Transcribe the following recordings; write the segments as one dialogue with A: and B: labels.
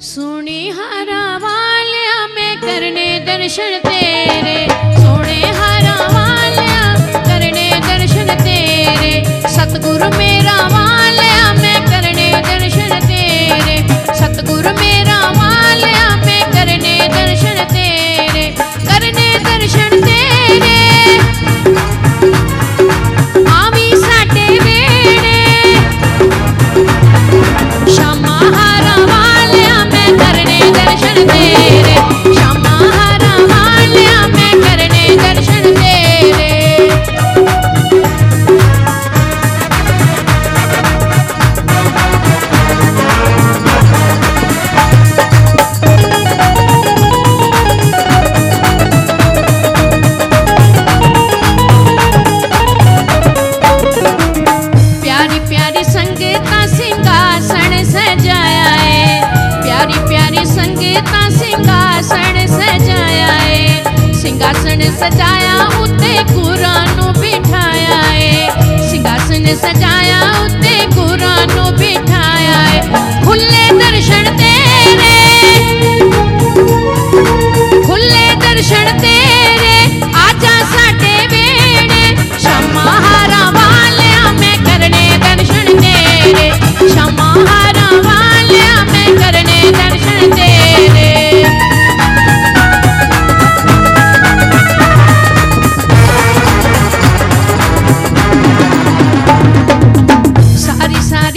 A: सोने हरा वाल्या, में करने दर्शन तेरे। सुने हरा वाल्या, करने दर्शन तेरे। सतगुरु मेरा सिंहासन सजाया उते गुरां बिठाया है सिंहासन सजाया उत्ते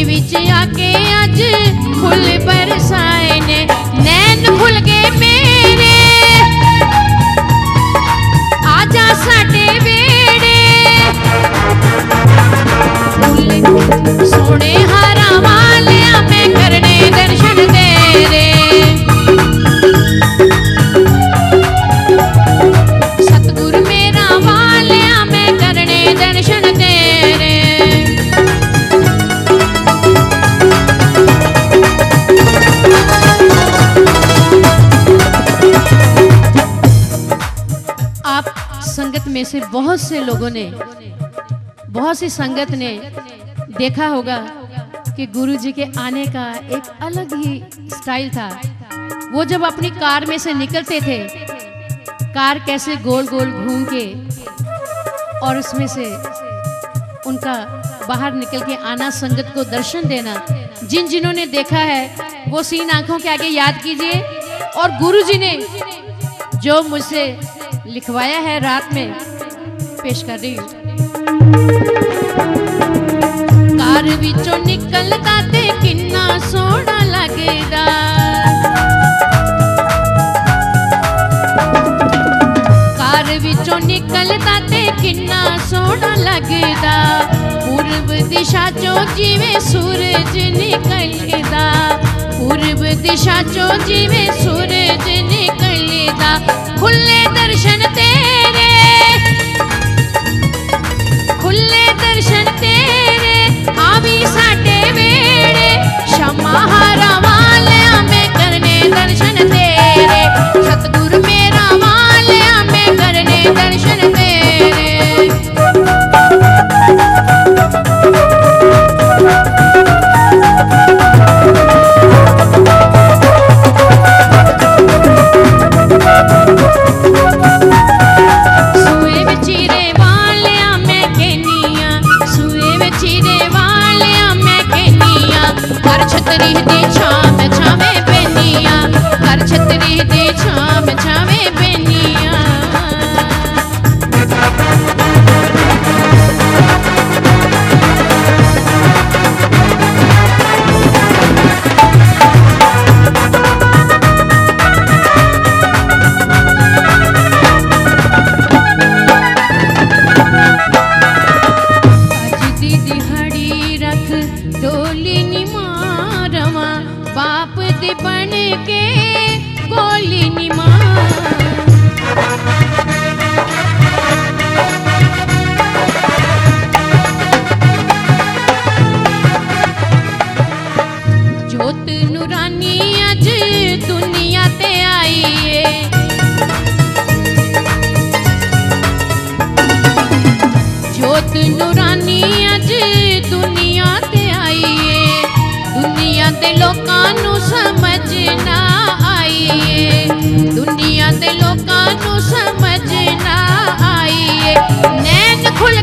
A: ਵਿੱਚ ਆ ਕੇ संगत में से बहुत से लोगों ने, बहुत सी संगत ने देखा होगा कि गुरु जी के आने का एक अलग ही स्टाइल था। वो जब अपनी कार में से निकलते थे, कार कैसे गोल गोल घूम के और उसमें से उनका बाहर निकल के आना, संगत को दर्शन देना, जिन जिन्होंने देखा है, वो सीन आँखों के आगे याद कीजिए। और गुरु जी ने जो मुझसे लिखवाया है रात में। पेश कर रही हूँ। कार विचों निकलता ते किन्ना सोना लगेगा। कार निकलता ते किन्ना सोना लगेगा। पूर्व दिशा चो जीवे सूरज निकलदा पूर्व दिशा चो जीवे सूरज बन के गोली निमा। जोत दुनिया ते आई जोत नुरानी अज दुनिया ते ਦੁਨੀਆ ਦੇ ਲੋਕਾਂ ਨੂੰ ਸਮਝ ਨਾ ਆਈਏ ਦੁਨੀਆ ਦੇ ਲੋਕਾਂ ਨੂੰ ਸਮਝ ਨਾ ਆਈਏ ਨੈਣ ਖੁੱਲ